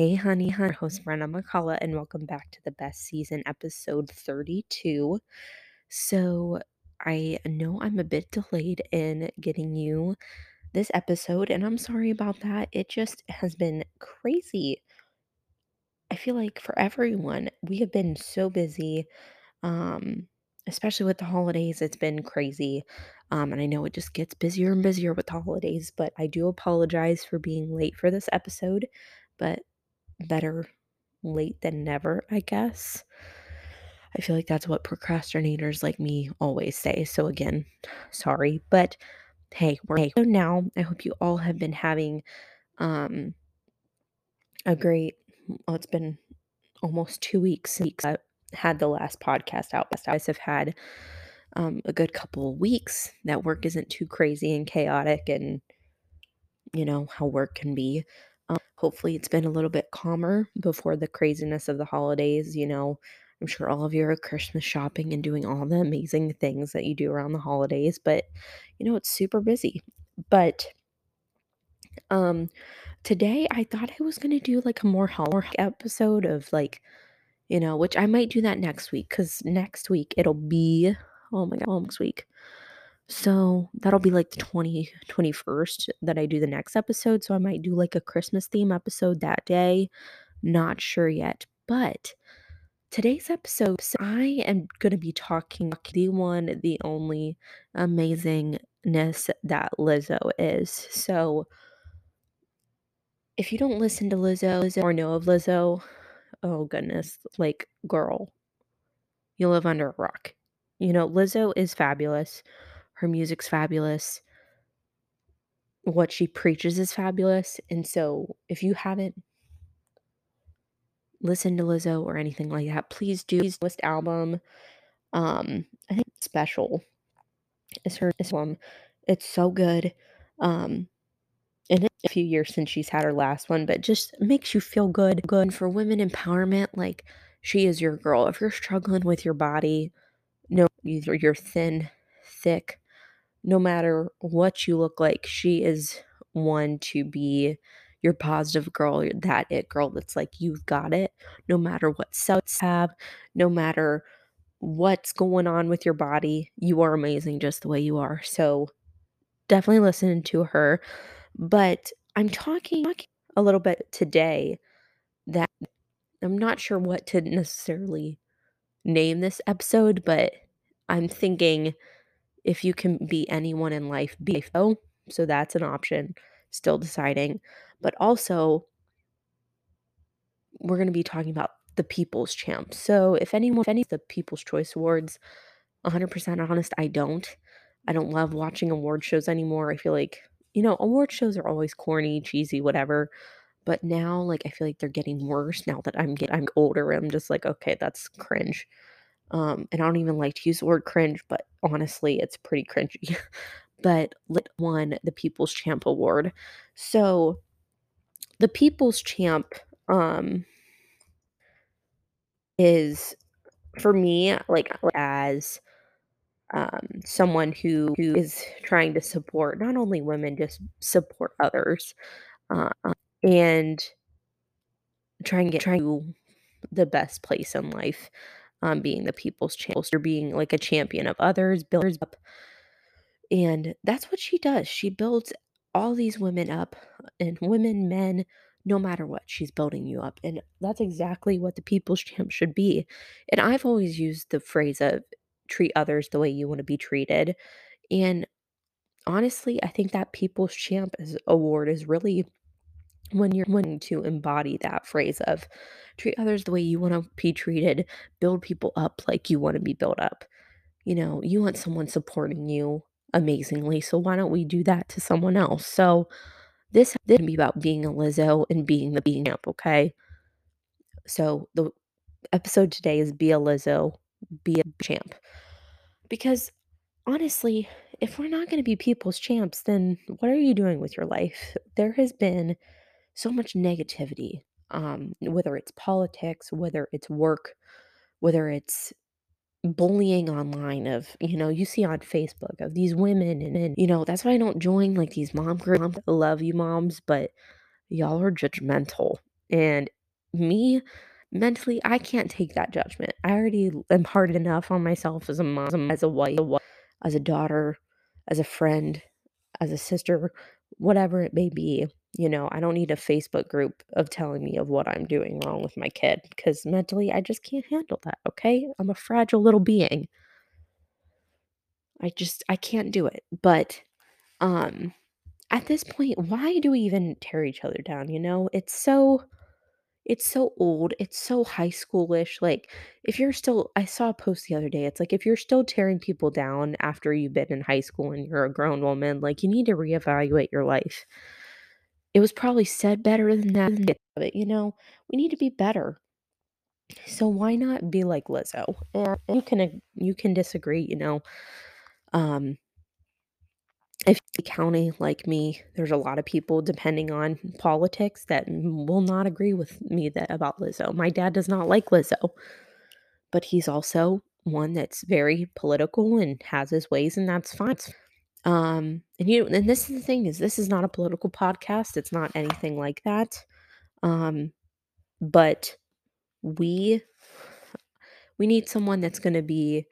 Hey, honey, hun, host Brenda McCullough, and welcome back to the best season, episode 32. So, I know I'm a bit delayed in getting you this episode, and I'm sorry about that. It just has been crazy. I feel like for everyone, we have been so busy, um, especially with the holidays. It's been crazy. Um, and I know it just gets busier and busier with the holidays, but I do apologize for being late for this episode. But better late than never, I guess. I feel like that's what procrastinators like me always say. So again, sorry, but hey, we're hey, so now. I hope you all have been having um a great well, it's been almost two weeks since I had the last podcast out. Guys have had um, a good couple of weeks. That work isn't too crazy and chaotic, and you know how work can be. Um, hopefully, it's been a little bit calmer before the craziness of the holidays. You know, I'm sure all of you are Christmas shopping and doing all the amazing things that you do around the holidays, but you know, it's super busy. But um today I thought I was going to do like a more health episode of like, you know, which I might do that next week cuz next week it'll be oh my god, next week. So that'll be like the 20, 21st that I do the next episode. So I might do like a Christmas theme episode that day. Not sure yet. But today's episode, so I am going to be talking the one, the only amazingness that Lizzo is. So if you don't listen to Lizzo, Lizzo or know of Lizzo, oh goodness, like girl, you live under a rock. You know, Lizzo is fabulous. Her music's fabulous. What she preaches is fabulous. And so if you haven't listened to Lizzo or anything like that, please do. Please list album. Um, I think special is her album. It's so good. Um, and it's a few years since she's had her last one, but just makes you feel good. Good for women empowerment. Like she is your girl. If you're struggling with your body, no, you're thin, thick, no matter what you look like, she is one to be your positive girl, that it girl that's like, you've got it, no matter what cells have, no matter what's going on with your body, you are amazing just the way you are. So definitely listen to her. But I'm talking a little bit today that I'm not sure what to necessarily name this episode, but I'm thinking if you can be anyone in life, be so. So that's an option. Still deciding. But also, we're going to be talking about the People's Champ. So if anyone, if any of the People's Choice Awards, 100% honest, I don't. I don't love watching award shows anymore. I feel like, you know, award shows are always corny, cheesy, whatever. But now, like, I feel like they're getting worse now that I'm get, I'm older. I'm just like, okay, that's cringe. Um, and I don't even like to use the word cringe, but honestly, it's pretty cringy. but Lit won the People's Champ Award. So the People's Champ um is for me like as um someone who who is trying to support not only women just support others uh, and trying to get trying to the best place in life um being the people's champ you're being like a champion of others builders up. And that's what she does. She builds all these women up and women men no matter what she's building you up. And that's exactly what the people's champ should be. And i've always used the phrase of treat others the way you want to be treated. And honestly i think that people's champ is, award is really when you're wanting to embody that phrase of treat others the way you want to be treated build people up like you want to be built up you know you want someone supporting you amazingly so why don't we do that to someone else so this didn't be about being a Lizzo and being the being champ, okay? So the episode today is be a Lizzo, be a champ. Because honestly, if we're not going to be people's champs, then what are you doing with your life? There has been so much negativity, um, whether it's politics, whether it's work, whether it's bullying online of you know you see on facebook of these women and then you know that's why i don't join like these mom groups i love you moms but y'all are judgmental And me, mentally, I can't take that judgment. I already am hard enough on myself as a mom, as a wife, as a daughter, as a friend, as a sister, whatever it may be. You know, I don't need a Facebook group of telling me of what I'm doing wrong with my kid because mentally I just can't handle that, okay? I'm a fragile little being. I just I can't do it. But um at this point, why do we even tear each other down, you know? It's so it's so old, it's so high schoolish, like, if you're still I saw a post the other day, it's like, if you're still tearing people down after you've been in high school and you're a grown woman, like, you need to reevaluate your life. It was probably said better than that, but, you know, we need to be better. So why not be like Lizzo? And you can you can disagree, you know, um if the county like me, there's a lot of people, depending on politics, that will not agree with me that about Lizzo. My dad does not like Lizzo, but he's also one that's very political and has his ways, and that's fine. Um, and you and this is the thing is this is not a political podcast, it's not anything like that. Um, but we we need someone that's gonna be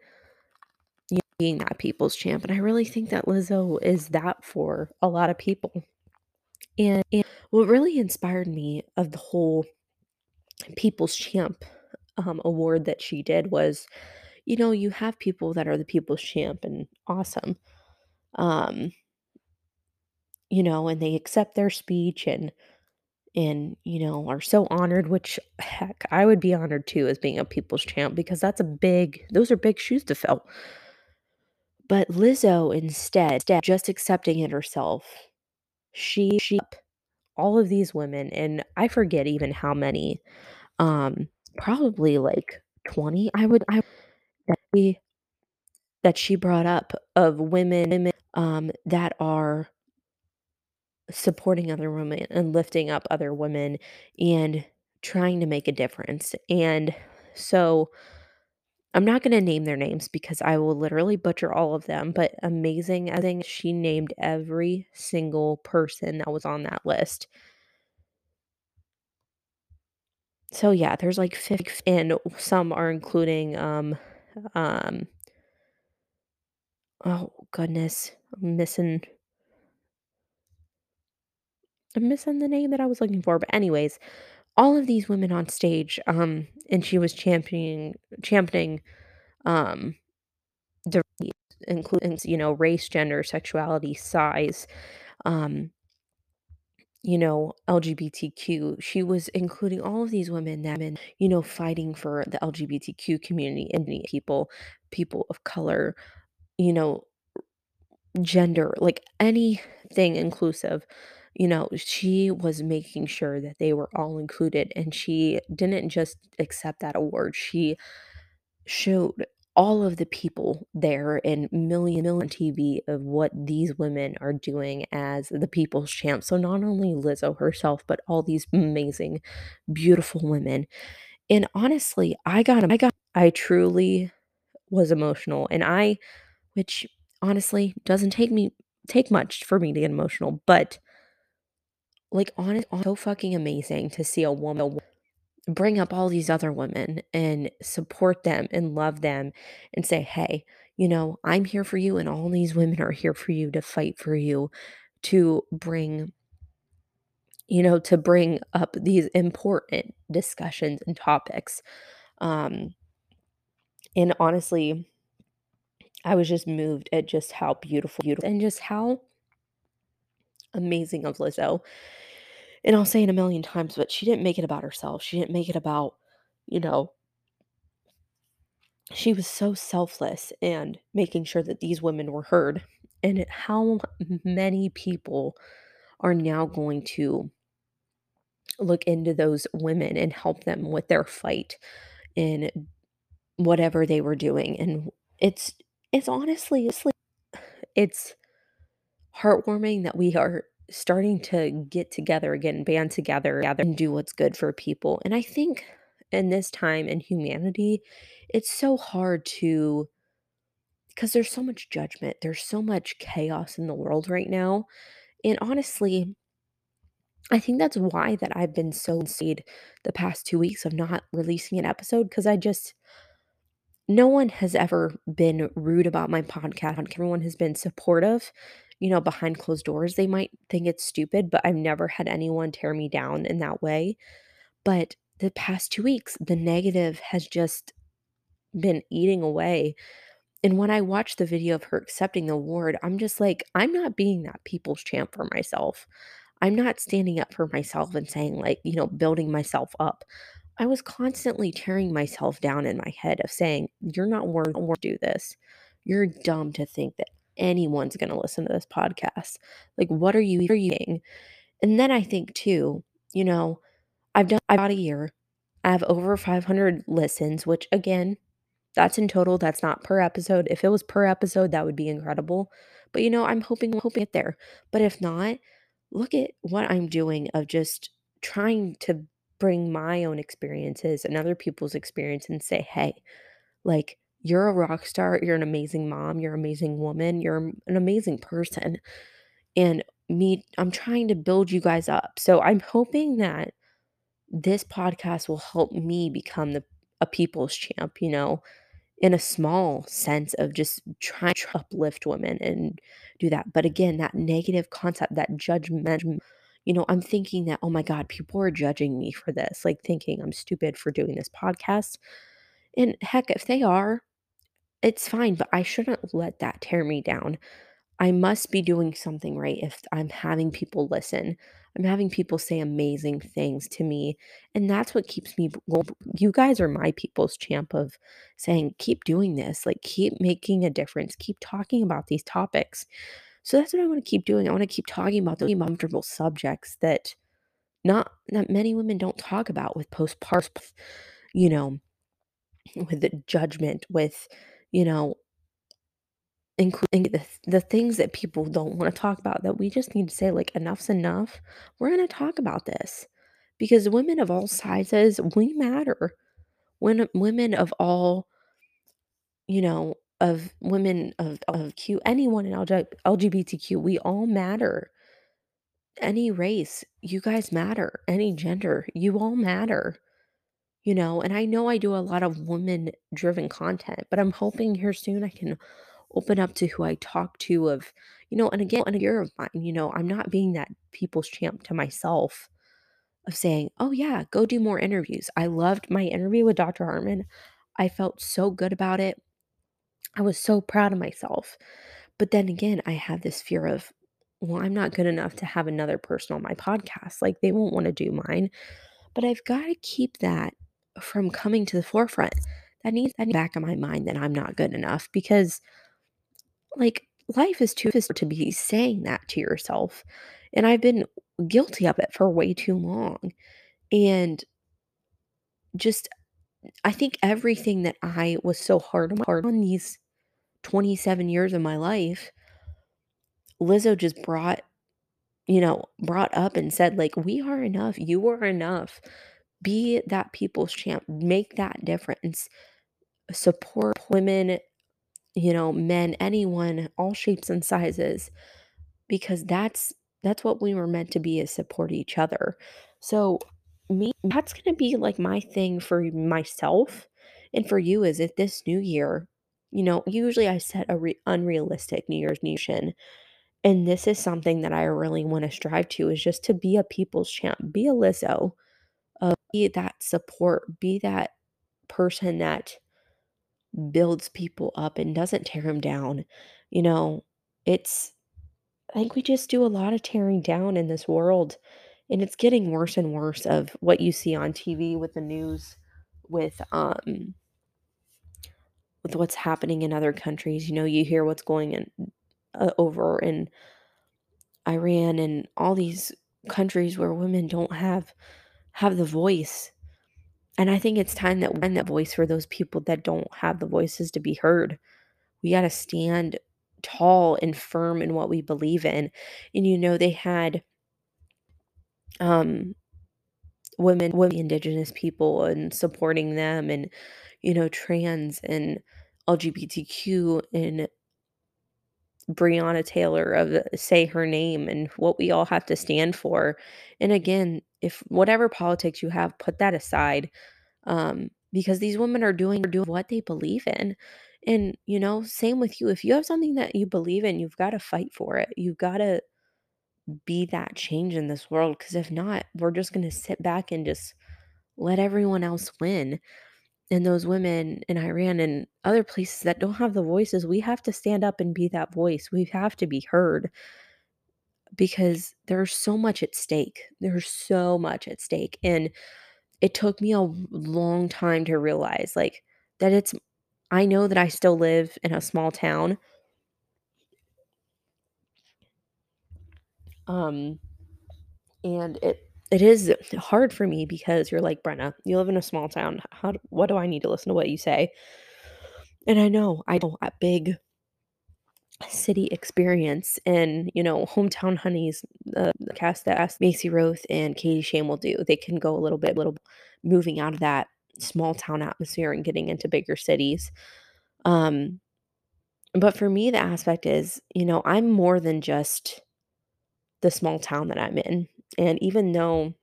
you being that people's champ, and I really think that Lizzo is that for a lot of people. And and what really inspired me of the whole People's Champ, um, award that she did was, you know, you have people that are the People's Champ and awesome. Um, you know, and they accept their speech and and, you know, are so honored, which heck, I would be honored too as being a People's Champ because that's a big those are big shoes to fill. But Lizzo instead, just accepting it herself, she she all of these women, and I forget even how many, um, probably like 20, I would I that she that she brought up of women women, um, that are supporting other women and lifting up other women and trying to make a difference. And so I'm not gonna name their names because I will literally butcher all of them, but amazing I think she named every single person that was on that list. So, yeah, there's, like, 5 and some are including, um um oh, goodness, I'm missing I'm missing the name that I was looking for, but anyways, all of these women on stage, um, and she was championing championing, um, including, you know, race, gender, sexuality, size, um you know, LGBTQ. She was including all of these women that been, you know, fighting for the LGBTQ community and people people of color, you know, gender, like anything inclusive. You know, she was making sure that they were all included, and she didn't just accept that award, she showed all of the people there and million million TV of what these women are doing as the people's champ. So not only Lizzo herself, but all these amazing, beautiful women. And honestly, I got I got I truly was emotional, and I which honestly doesn't take me take much for me to get emotional, but like, honest so fucking amazing to see a woman bring up all these other women and support them and love them and say, "Hey, you know, I'm here for you, and all these women are here for you to fight for you, to bring" you know, to bring up these important discussions and topics. Um and honestly, I was just moved at just how beautiful beautiful and just how amazing of Lizzo. And I'll say it a million times, but she didn't make it about herself. She didn't make it about, you know she was so selfless and making sure that these women were heard. And how many people are now going to look into those women and help them with their fight in whatever they were doing, and it's it's honestly it's like it's heartwarming that we are starting to get together again, band together, gather and do what's good for people, and I think in this time in humanity, it's so hard to because there's so much judgment, there's so much chaos in the world right now, and honestly I think that's why that I've been so stayed the past 2 weeks of not releasing an episode cuz I just no one has ever been rude about my podcast. Everyone has been supportive, you know, behind closed doors. They might think it's stupid, but I've never had anyone tear me down in that way. But the past 2 weeks, the negative has just been eating away. And when I watched the video of her accepting the award, I'm just like, "I'm not being that people's champ for myself." I'm not standing up for myself and saying, like, you know, building myself up. I was constantly tearing myself down in my head of saying, "You're not worth to do this. You're dumb to think that anyone's gonna listen to this podcast. Like, what are you eating?" And then I think too, you know, I've done about a year. I have over 500 listens, which again, that's in total, that's not per episode. If it was per episode, that would be incredible. But, you know, I'm hoping hoping it there. But if not, look at what I'm doing of just trying to bring my own experiences and other people's experience and say, "Hey, like, you're a rock star, you're an amazing mom, you're an amazing woman, you're an amazing person." And me I'm trying to build you guys up. So I'm hoping that this podcast will help me become the a people's champ, you know, in a small sense of just trying to uplift women and do that. But again, that negative concept, that judgment, you know, I'm thinking that, "Oh my god, people are judging me for this," like, thinking I'm stupid for doing this podcast. And heck, if they are, it's fine, but I shouldn't let that tear me down. I must be doing something right if I'm having people listen. I'm having people say amazing things to me, and that's what keeps me well, you guys are my people's champ of saying, "Keep doing this, like, keep making a difference, keep talking about these topics." So that's what I wanna keep doing. I wanna keep talking about the uncomfortable subjects that not that many women don't talk about with postpartum, you know, with the judgment, with, you know including the the things that people don't wanna talk about that we just need to say, like, "Enough's enough. We're gonna talk about this." Because women of all sizes, we matter. When women of all you know, of women of of Q anyone in LGBTQ, we all matter. Any race, you guys matter. Any gender, you all matter. You know, and I know I do a lot of woman-driven content, but I'm hoping here soon I can open up to who I talk to of you know, and again, and a year of mine, you know, I'm not being that people's champ to myself of saying, "Oh, yeah, go do more interviews." I loved my interview with Dr. Hartman. I felt so good about it. I was so proud of myself. But then again, I had this fear of, "Well, I'm not good enough to have another person on my podcast, like, they won't wanna do mine." But I've gotta keep that from coming to the forefront. That needs that back of my mind that I'm not good enough because like, life is too to be saying that to yourself, and I've been guilty of it for way too long. And just I think everything that I was so hard on hard on these 27 years of my life Lizzo just brought you know, brought up and said, like, "We are enough. You are enough. Be that people's champ. Make that difference. Support women, you know, men, anyone, all shapes and sizes, because that's that's what we were meant to be is support each other." So, me that's gonna be, like, my thing for myself and for you is if this new year you know, usually I set a re unrealistic New Year's mission, and this is something that I really wanna strive to is just to be a people's champ, be a Lizzo, uh, be that support, be that person that builds people up and doesn't tear them down. You know, it's I think we just do a lot of tearing down in this world, and it's getting worse and worse of what you see on TV with the news, with, um with what's happening in other countries. You know, you hear what's going in uh, over in Iran and all these countries where women don't have have the voice. And I think it's time that we find that voice for those people that don't have the voices to be heard. We gotta stand tall and firm in what we believe in. And, you know, they had um, women women, indigenous people and supporting them and, you know, trans and LGBTQ and Breonna Taylor of Say Her Name and what we all have to stand for. And again, if whatever politics you have, put that aside, um, because these women are doing are doing what they believe in. And, you know, same with you. If you have something that you believe in, you've gotta fight for it. You've gotta be that change in this world because if not, we're just gonna sit back and just let everyone else win. And those women in Iran and other places that don't have the voices, we have to stand up and be that voice. We have to be heard because there's so much at stake. There's so much at stake, and it took me a long time to realize, like, that it's I know that I still live in a small town um, and it it is hard for me because you're like, "Brenna, you live in a small town. How do what do I need to listen to what you say?" And I know, I don't a big city experience and, you know, Hometown Honey's, uh, the cast that asked Macy Roth and Katie Shane will do. They can go a little bit little moving out of that small town atmosphere and getting into bigger cities. Um, but for me, the aspect is, you know, I'm more than just the small town that I'm in. And even though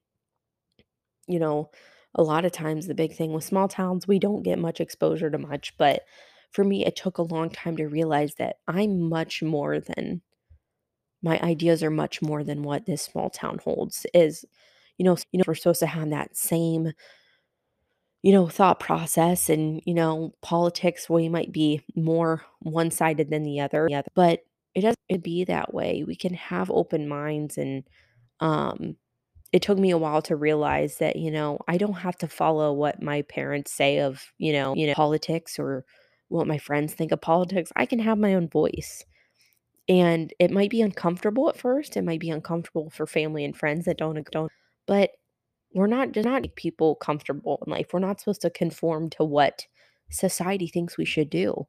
you know, a lot of times the big thing with small towns, we don't get much exposure to much, but for me, it took a long time to realize that I'm much more than my ideas are much more than what this small town holds, is you know, you know, we're supposed to have that same you know, thought process and, you know, politics, we might be more one-sided than the other, but it doesn't be that way. We can have open minds and, um, it took me a while to realize that, you know, I don't have to follow what my parents say of, you know you know, politics or what my friends think of politics. I can have my own voice. And it might be uncomfortable at first, it might be uncomfortable for family and friends that don't don't but we're not just not people comfortable in life. We're not supposed to conform to what society thinks we should do.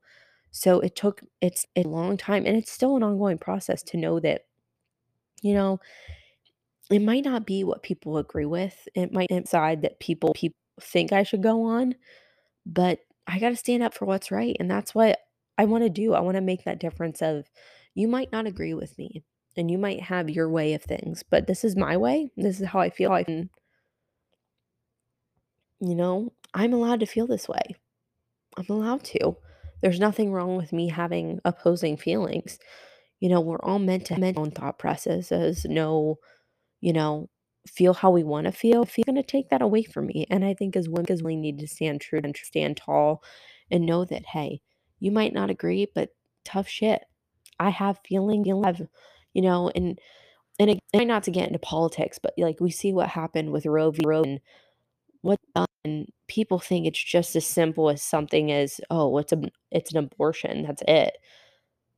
So it took it's a long time, and it's still an ongoing process to know that you know, it might not be what people agree with. It might inside that people people think I should go on, but I gotta stand up for what's right, and that's what I wanna do. I wanna make that difference of, you might not agree with me, and you might have your way of things, but this is my way. This is how I feel I can you know, I'm allowed to feel this way. I'm allowed to. There's nothing wrong with me having opposing feelings. You know, we're all meant to have our own thought processes, no, you know, feel how we wanna feel. If you're gonna take that away from me, and I think as women, we need to stand true and stand tall and know that, "Hey, you might not agree, but tough shit. I have feeling you'll have" you know, and and ag try not to get into politics, but, like, we see what happened with Roe v. Roe and what and people think it's just as simple as something as, "Oh, it's an it's an abortion, that's it."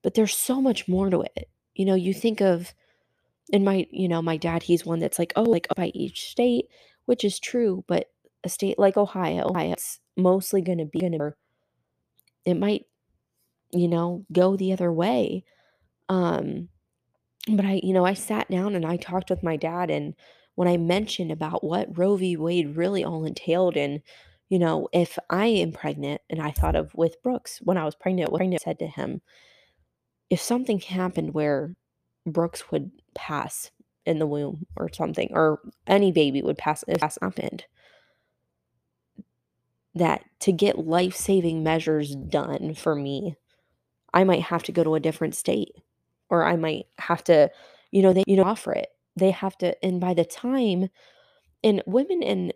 But there's so much more to it. You know, you think of and my you know, my dad, he's one that's like, "Oh, like, by each state," which is true, but a state like Ohio, it's mostly gonna be gonna it might, you know, go the other way. Um, but I you know, I sat down and I talked with my dad, and when I mentioned about what Roe v. Wade really all entailed and, you know, if I am pregnant and I thought of with Brooks when I was pregnant what I said to him if something happened where Brooks would pass in the womb or something, or any baby would pass if that's happened that to get life-saving measures done for me, I might have to go to a different state, or I might have to you know, they you know, offer it. They have to and by the time and women in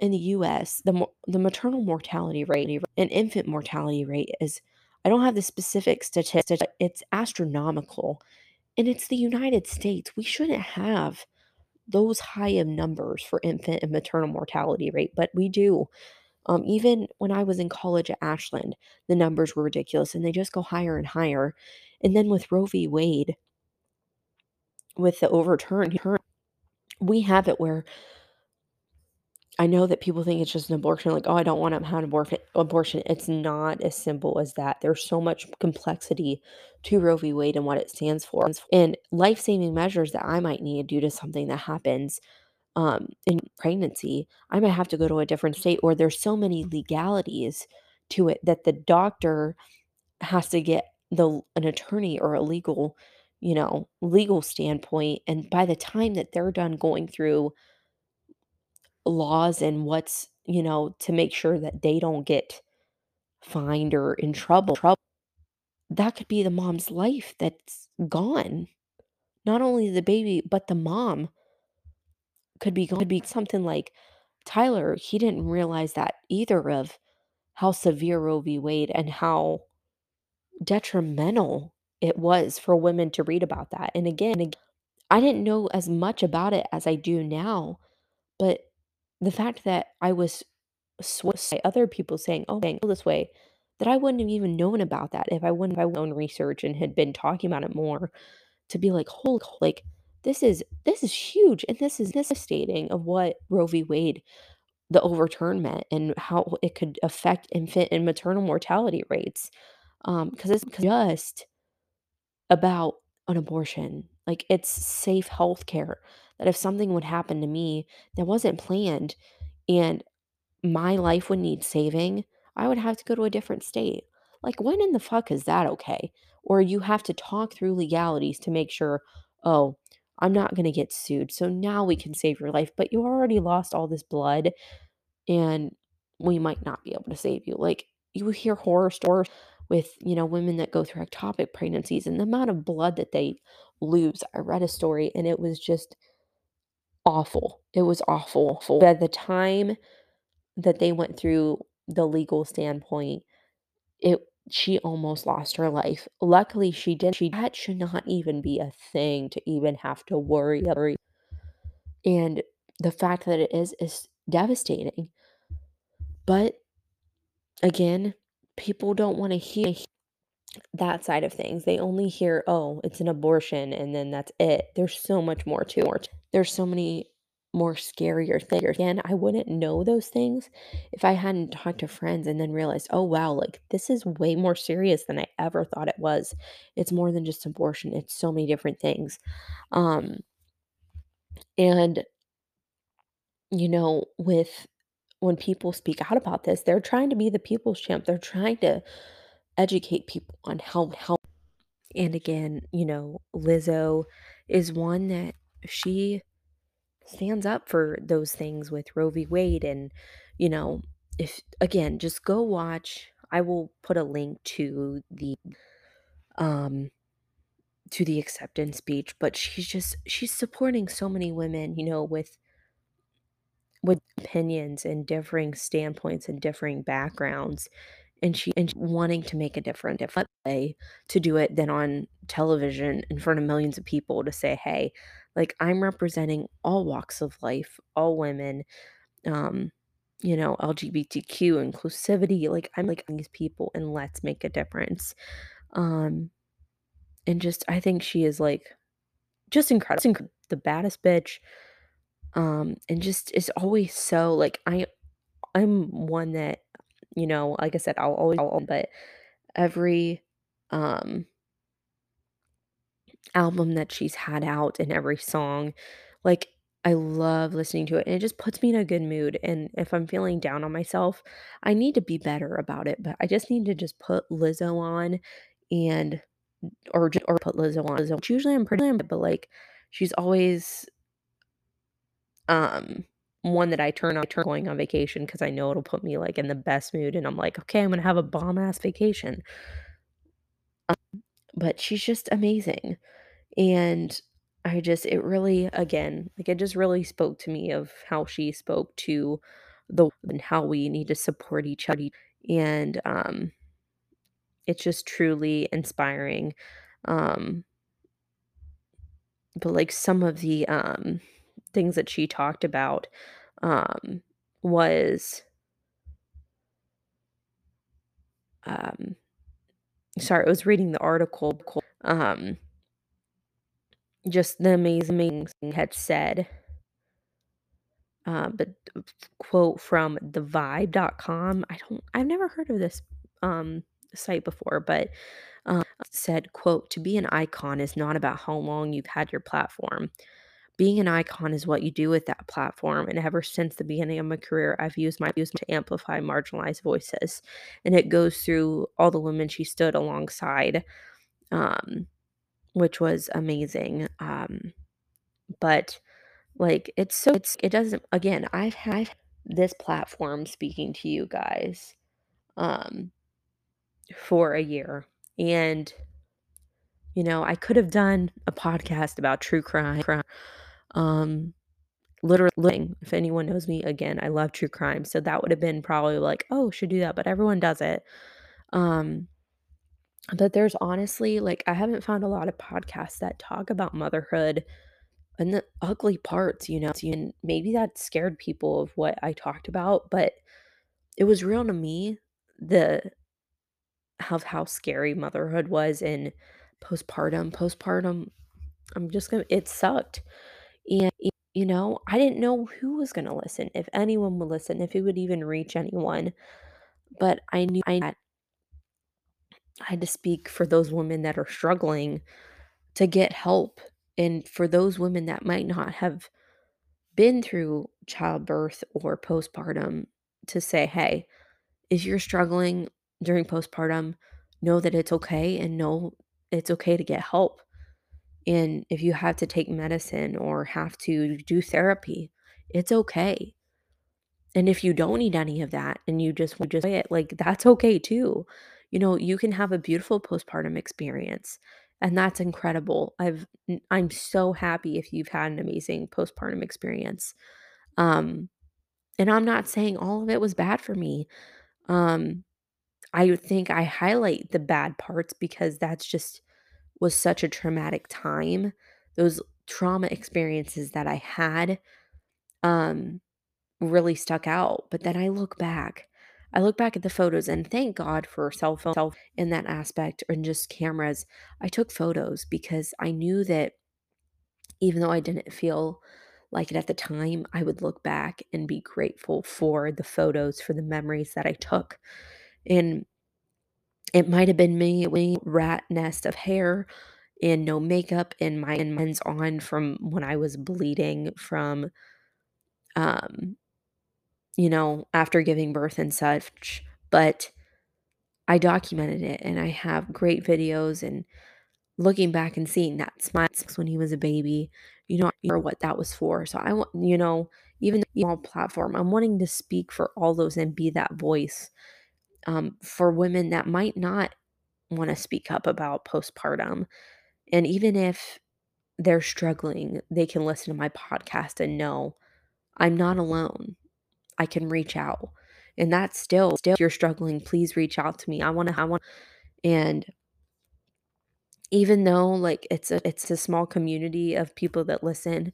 in the US, the the maternal mortality rate and infant mortality rate is I don't have the specific statistic, it's astronomical, and it's the United States. We shouldn't have those high of numbers for infant and maternal mortality rate, but we do. Um, even when I was in college at Ashland, the numbers were ridiculous, and they just go higher and higher. And then with Roe v. Wade with the overturn we have it where I know that people think it's just an abortion, like, "Oh, I don't wanna have an aborfi abortion." It's not as simple as that. There's so much complexity to Roe v. Wade and what it stands for, and life-saving measures that I might need due to something that happens, um, in pregnancy, I might have to go to a different state, or there's so many legalities to it that the doctor has to get the an attorney or a legal, you know, legal standpoint, and by the time that they're done going through laws and what's you know, to make sure that they don't get fined or in trouble trouble that could be the mom's life that's gone. Not only the baby, but the mom could be could be something like Tyler, he didn't realize that either of how severe Roe v. Wade and how detrimental it was for women to read about that, and again, I didn't know as much about it as I do now, but the fact that I was swa by other people saying, "Oh, feel this way," that I wouldn't have even known about that if I wouldn't have own research and had been talking about it more to be like, "Hol like, this is this is huge, and this is devastating of what Roe v. Wade, the overturn meant and how it could affect infant and maternal mortality rates." Um, 'cause it's just about an abortion, like, it's safe healthcare, that if something would happen to me that wasn't planned and my life would need saving, I would have to go to a different state. Like, when in the fuck is that okay? Or you have to talk through legalities to make sure, "Oh, I'm not gonna get sued, so now we can save your life, but you already lost all this blood, and we might not be able to save you." Like, you hear horror stories with, you know, women that go through ectopic pregnancies and the amount of blood that they lose. I read a story, and it was just awful. It was awful ful By the time that they went through the legal standpoint, it she almost lost her life. Luckily, she didn't she that should not even be a thing to even have to worry worry. And the fact that it is, is devastating. But again, people don't wanna hear that side of things. They only hear, "Oh, it's an abortion," and then that's it. There's so much more to it. There's so many more scarier things. Again, I wouldn't know those things if I hadn't talked to friends and then realized, "Oh, wow, like, this is way more serious than I ever thought it was." It's more than just abortion, it's so many different things. Um and you know, with when people speak out about this, they're trying to be the people's champ. They're trying to educate people on how how and again, you know, Lizzo is one that she stands up for those things with Roe v. Wade, and, you know, if again, just go watch I will put a link to the um, to the acceptance speech, but she's just she's supporting so many women, you know, with with opinions and differing standpoints and differing backgrounds, and she and wanting to make a different different way to do it than on television in front of millions of people to say, "Hey, like, I'm representing all walks of life, all women, um, you know, LGBTQ inclusivity, like, I'm like these people, and let's make a difference." Um, and just I think she is, like, just incredible the baddest bitch, um, and just it's always so like, I I'm one that, you know, like I said, I'll always but every, um album that she's had out and every song, like, I love listening to it, and it just puts me in a good mood, and if I'm feeling down on myself, I need to be better about it, but I just need to just put Lizzo on and or or put Lizzo on Lizzo usually I'm pretty but, like, she's always um, one that I turn on I turn going on vacation because I know it'll put me, like, in the best mood, and I'm like, "Okay, I'm gonna have a bomb ass vacation." Um, but she's just amazing, and I just it really again, like, it just really spoke to me of how she spoke to the and how we need to support each other, and, um it's just truly inspiring, um but, like, some of the, um, things that she talked about, um, was um sorry, I was reading the article, um just the amazing had said um, but quote from thevibe.com, I don't I've never heard of this, um, site before, but, um, said, quote, "To be an icon is not about how long you've had your platform, being an icon is what you do with that platform, and ever since the beginning of my career, I've used my used to amplify marginalized voices, and it goes through all the women she stood alongside, um, which was amazing, um, but, like, it's so it's it doesn't again, I've had this platform speaking to you guys, um, for a year, and you know, I could have done a podcast about true crime, um, literally, if anyone knows me, again, I love true crime, so that would have been probably like, "Oh, should do that," but everyone does it, um, but there's honestly like, I haven't found a lot of podcasts that talk about motherhood and the ugly parts, you know, and maybe that scared people of what I talked about, but it was real to me, the of how scary motherhood was in postpartum. Postpartum, I'm just gonna it sucked, and, you know, I didn't know who was gonna listen, if anyone would listen, if it would even reach anyone, but I knew I had to speak for those women that are struggling to get help, and for those women that might not have been through childbirth or postpartum to say, "Hey, if you're struggling during postpartum, know that it's okay and know it's okay to get help." And if you have to take medicine or have to do therapy, it's okay. And if you don't need any of that and you just want just it, like, that's okay too. You know, you can have a beautiful postpartum experience, and that's incredible. I've I'm so happy if you've had an amazing postpartum experience. Um, and I'm not saying all of it was bad for me. Um, I think I highlight the bad parts because that's just was such a traumatic time. Those trauma experiences that I had, um, really stuck out, but then I look back I look back at the photos and thank God for cell phone in that aspect and just cameras. I took photos because I knew that even though I didn't feel like it at the time, I would look back and be grateful for the photos, for the memories that I took, and it might have been me a rat nest of hair and no makeup and my and on from when I was bleeding from um, you know, after giving birth and such, but I documented it and I have great videos and looking back and seeing that smile when he was a baby, you know, or what that was for. So I want, you know, even small platform, I'm wanting to speak for all those and be that voice um, for women that might not want to speak up about postpartum. And even if they're struggling, they can listen to my podcast and know I'm not alone. I can reach out. And that's still still if you're struggling, please reach out to me. I wanna I want and even though, like, it's a it's a small community of people that listen,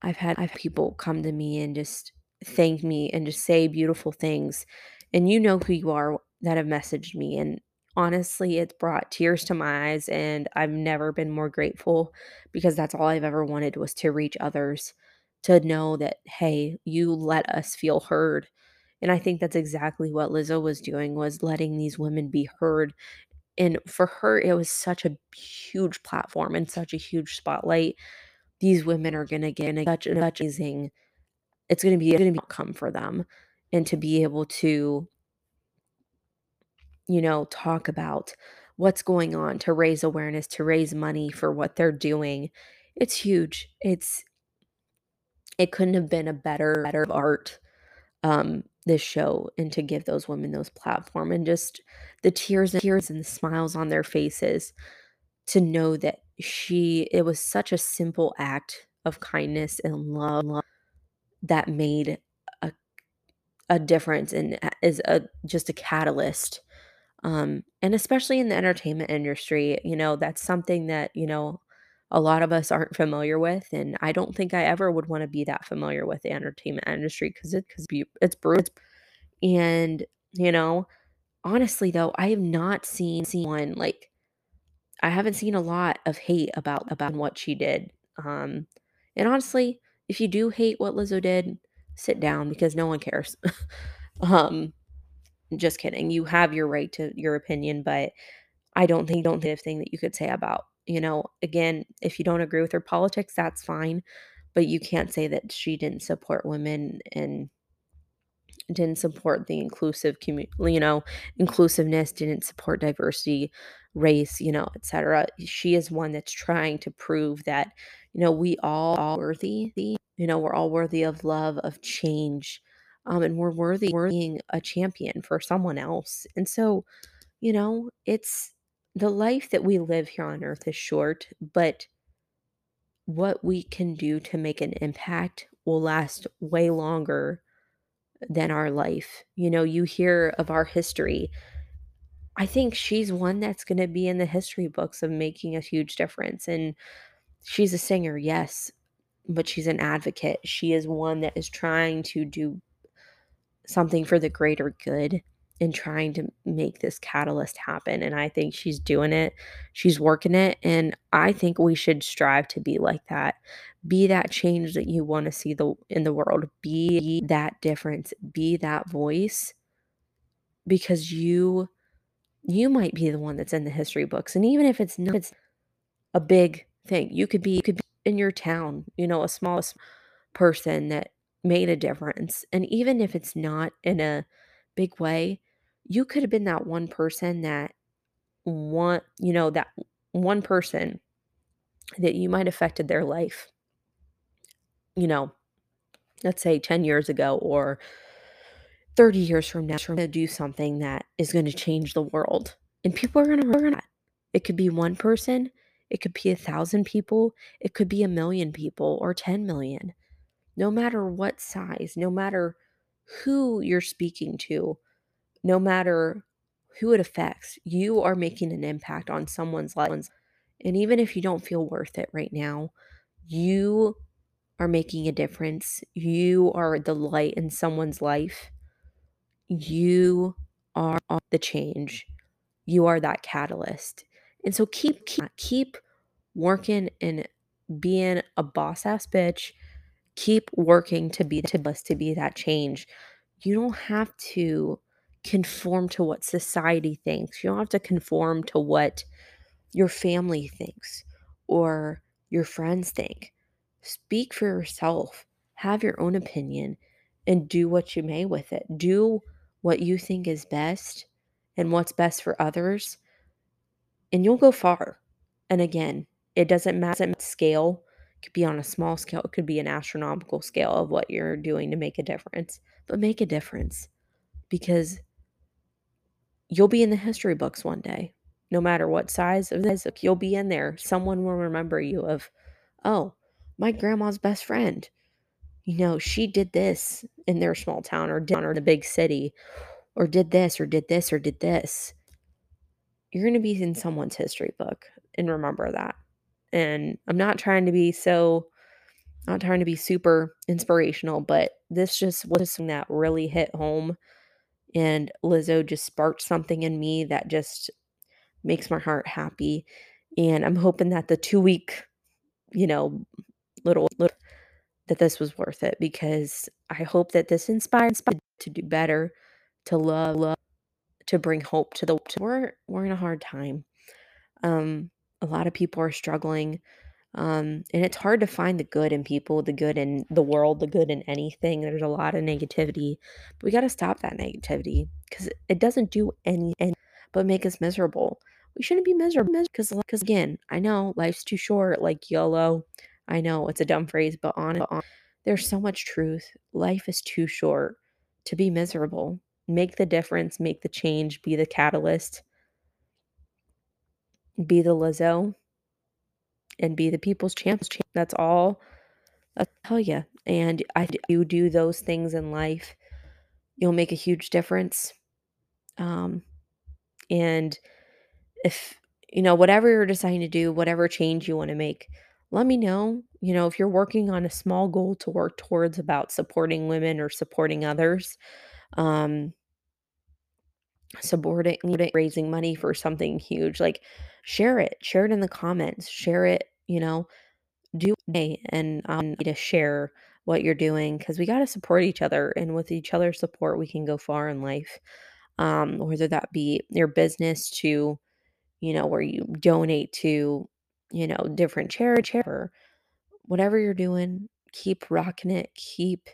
I've had I've had people come to me and just thank me and just say beautiful things, and you know who you are that have messaged me, and honestly, it's brought tears to my eyes, and I've never been more grateful because that's all I've ever wanted was to reach others, to know that, "Hey, you let us feel heard." And I think that's exactly what Lizzo was doing, was letting these women be heard, and for her, it was such a huge platform and such a huge spotlight. These women are gonna get such an amazing it's gonna be gonna be outcome for them, and to be able to, you know, talk about what's going on, to raise awareness, to raise money for what they're doing, it's huge. It's it couldn't have been a better better art, um, this show, and to give those women those platform and just the tears and tears and the smiles on their faces to know that she it was such a simple act of kindness and love that made a difference and is a just a catalyst, um, and especially in the entertainment industry, you know, that's something that, you know, a lot of us aren't familiar with, and I don't think I ever would wanna be that familiar with the entertainment industry 'cause it 'cause be it's brutal, and, you know, honestly, though, I have not seen seen one, like I haven't seen a lot of hate about about what she did, um, and honestly, if you do hate what Lizzo did, sit down because no one cares. Um, just kidding, you have your right to your opinion, but I don't think don't think thing that you could say about You know, again, if you don't agree with her politics, that's fine, but you can't say that she didn't support women and didn't support the inclusive community, you know, inclusiveness, didn't support diversity, race, you know, etcetera. She is one that's trying to prove that, you know, we all are worthy, you know, we're all worthy of love, of change, um, and we're worthy of being a champion for someone else. And so, you know, it's the life that we live here on earth is short, but what we can do to make an impact will last way longer than our life. You know, you hear of our history. I think she's one that's gonna be in the history books of making a huge difference, and she's a singer, yes, but she's an advocate. She is one that is trying to do something for the greater good and trying to make this catalyst happen, and I think she's doing it. She's working it, and I think we should strive to be like that. Be that change that you wanna see the in the world. Be that difference. Be that voice because you you might be the one that's in the history books, and even if it's not it's a big thing. You could be you could be in your town, you know, a smallest person that made a difference, and even if it's not in a big way, you could have been that one person that one you know, that one person that you might affected their life. You know, let's say 10 years ago or 30 years from now, we're going to do something that is gonna change the world, and people are gonna remember that. It could be one person, it could be a 1,000 people, it could be a million people or 10,000,000. No matter what size, no matter who you're speaking to, no matter who it affects, you are making an impact on someone's life. and even if you don't feel worth it right now, you are making a difference. You are the light in someone's life. You are the change. You are that catalyst, and so keep keep keep working and being a boss ass bitch. Keep working to be to us to be that change. You don't have to conform to what society thinks. You don't have to conform to what your family thinks or your friends think. Speak for yourself. Have your own opinion and do what you may with it. Do what you think is best and what's best for others, and you'll go far. And again, it doesn't matter scale. It could be on a small scale, it could be an astronomical scale of what you're doing to make a difference, but make a difference because you'll be in the history books one day. No matter what size of this, you'll be in there. Someone will remember you of, "Oh, my grandma's best friend. You know, she did this in their small town or down or the big city, or did this or did this or did this." You're gonna be in someone's history book, and remember that. And I'm not trying to be so not trying to be super inspirational, but this just was something that really hit home, and Lizzo just sparked something in me that just makes my heart happy, and I'm hoping that the two-week, you know, little little that this was worth it because I hope that this inspires to do better, to love love, to bring hope to the we're we're in a hard time. Um, a lot of people are struggling, um, and it's hard to find the good in people, the good in the world, the good in anything. There's a lot of negativity, but we gotta stop that negativity because it doesn't do anything but make us miserable. We shouldn't be miserable because, because again, I know life's too short, like YOLO. I know it's a dumb phrase, but on on there's so much truth. Life is too short to be miserable. Make the difference, make the change, be the catalyst. Be the Lizzo and be the people's champs that's all I tell you. and I you do those things in life, you'll make a huge difference. Um, and if you know, whatever you're deciding to do, whatever change you wanna make, let me know. You know, if you're working on a small goal to work towards about supporting women or supporting others, um supporting raising money for something huge, like, share it. Share it in the comments. Share it, you know, do it and, um, to share what you're doing because we gotta support each other, and with each other's support, we can go far in life. Um, whether that be your business to, you know, where you donate to you know, different chair chair whatever you're doing, keep rocking it, keep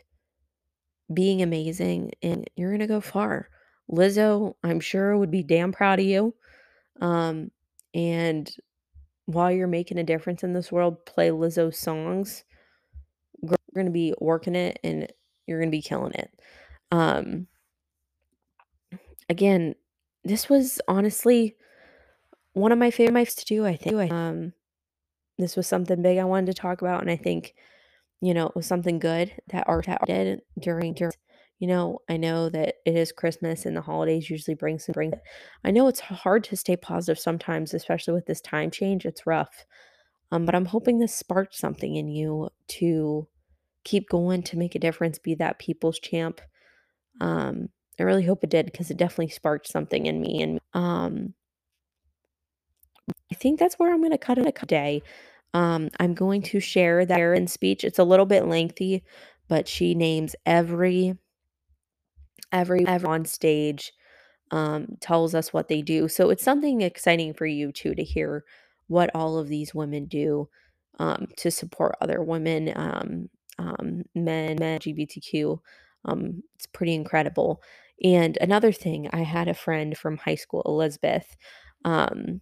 being amazing, and you're gonna go far. Lizzo, I'm sure, would be damn proud of you. Um, and while you're making a difference in this world, play Lizzo songs. You're gonna be working it and you're gonna be killing it. Um again, this was honestly one of my favorite mics to do, I think. Um, this was something big I wanted to talk about, and I think, you know, it was something good that art did during during you know, I know that it is Christmas and the holidays usually bring some bring I know it's hard to stay positive sometimes, especially with this time change, it's rough. Um, but I'm hoping this sparked something in you to keep going, to make a difference, be that people's champ. Um, I really hope it did because it definitely sparked something in me, and, um I think that's where I'm gonna cut it a day. Um, I'm going to share that in speech. It's a little bit lengthy, but she names every every ever on stage, um, tells us what they do. So it's something exciting for you too to hear what all of these women do um, to support other women, um, um, men, men, LGBTQ. Um, it's pretty incredible. And another thing, I had a friend from high school, Elizabeth. Um,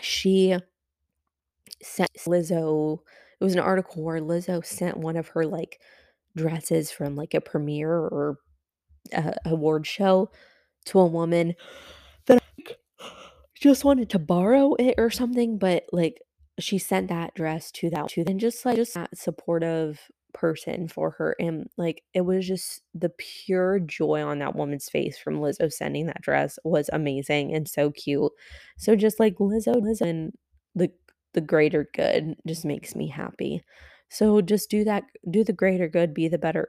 she sent Lizzo it was an article where Lizzo sent one of her, like, dresses from, like, a premiere or a award show to a woman that just wanted to borrow it or something, but, like, she sent that dress to that to and just, like, just that supportive person for her, and, like, it was just the pure joy on that woman's face from Lizzo sending that dress was amazing and so cute. So just, like, Lizzo Lizzo and the the greater good just makes me happy. So just do that do the greater good, be the better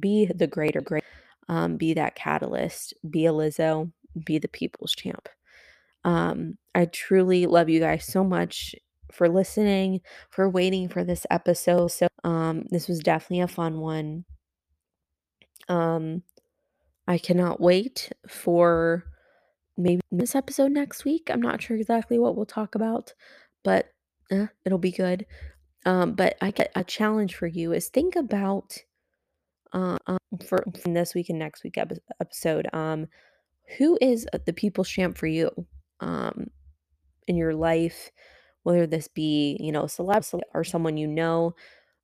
be the greater great um, be that catalyst, be a Lizzo, be the people's champ. Um, I truly love you guys so much for listening, for waiting for this episode. So, um, this was definitely a fun one. Um, I cannot wait for maybe this episode next week. I'm not sure exactly what we'll talk about, but eh, it'll be good. Um, but I get a challenge for you is think about uh, um, for from this week and next week episode. Um, who is uh, the people's champ for you? Um, in your life, whether this be, you know, celeb or someone you know,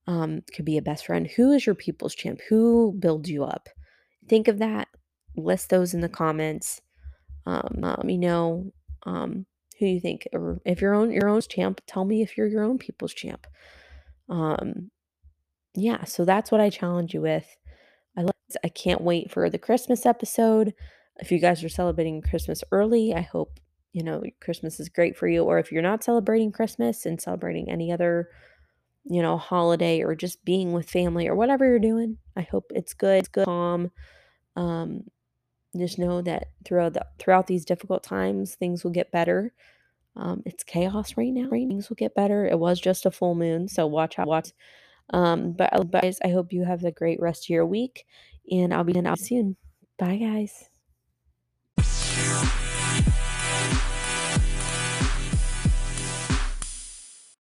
um, could be a best friend. Who is your people's champ? Who builds you up? Think of that. List those in the comments. Um, let me know um, who you think, or if you're own your own champ, tell me if you're your own people's champ. Um, yeah, so that's what I challenge you with. I love I can't wait for the Christmas episode. If you guys are celebrating Christmas early, I hope, you know, Christmas is great for you. Or if you're not celebrating Christmas and celebrating any other, you know, holiday or just being with family or whatever you're doing, I hope it's good, it's good, calm. Um, just know that throughout the, throughout these difficult times, things will get better. Um, it's chaos right now. Right? Things will get better. It was just a full moon, so watch out. Watch um, but, uh, guys, I hope you have a great rest of your week, and I'll be in out soon. Bye, guys.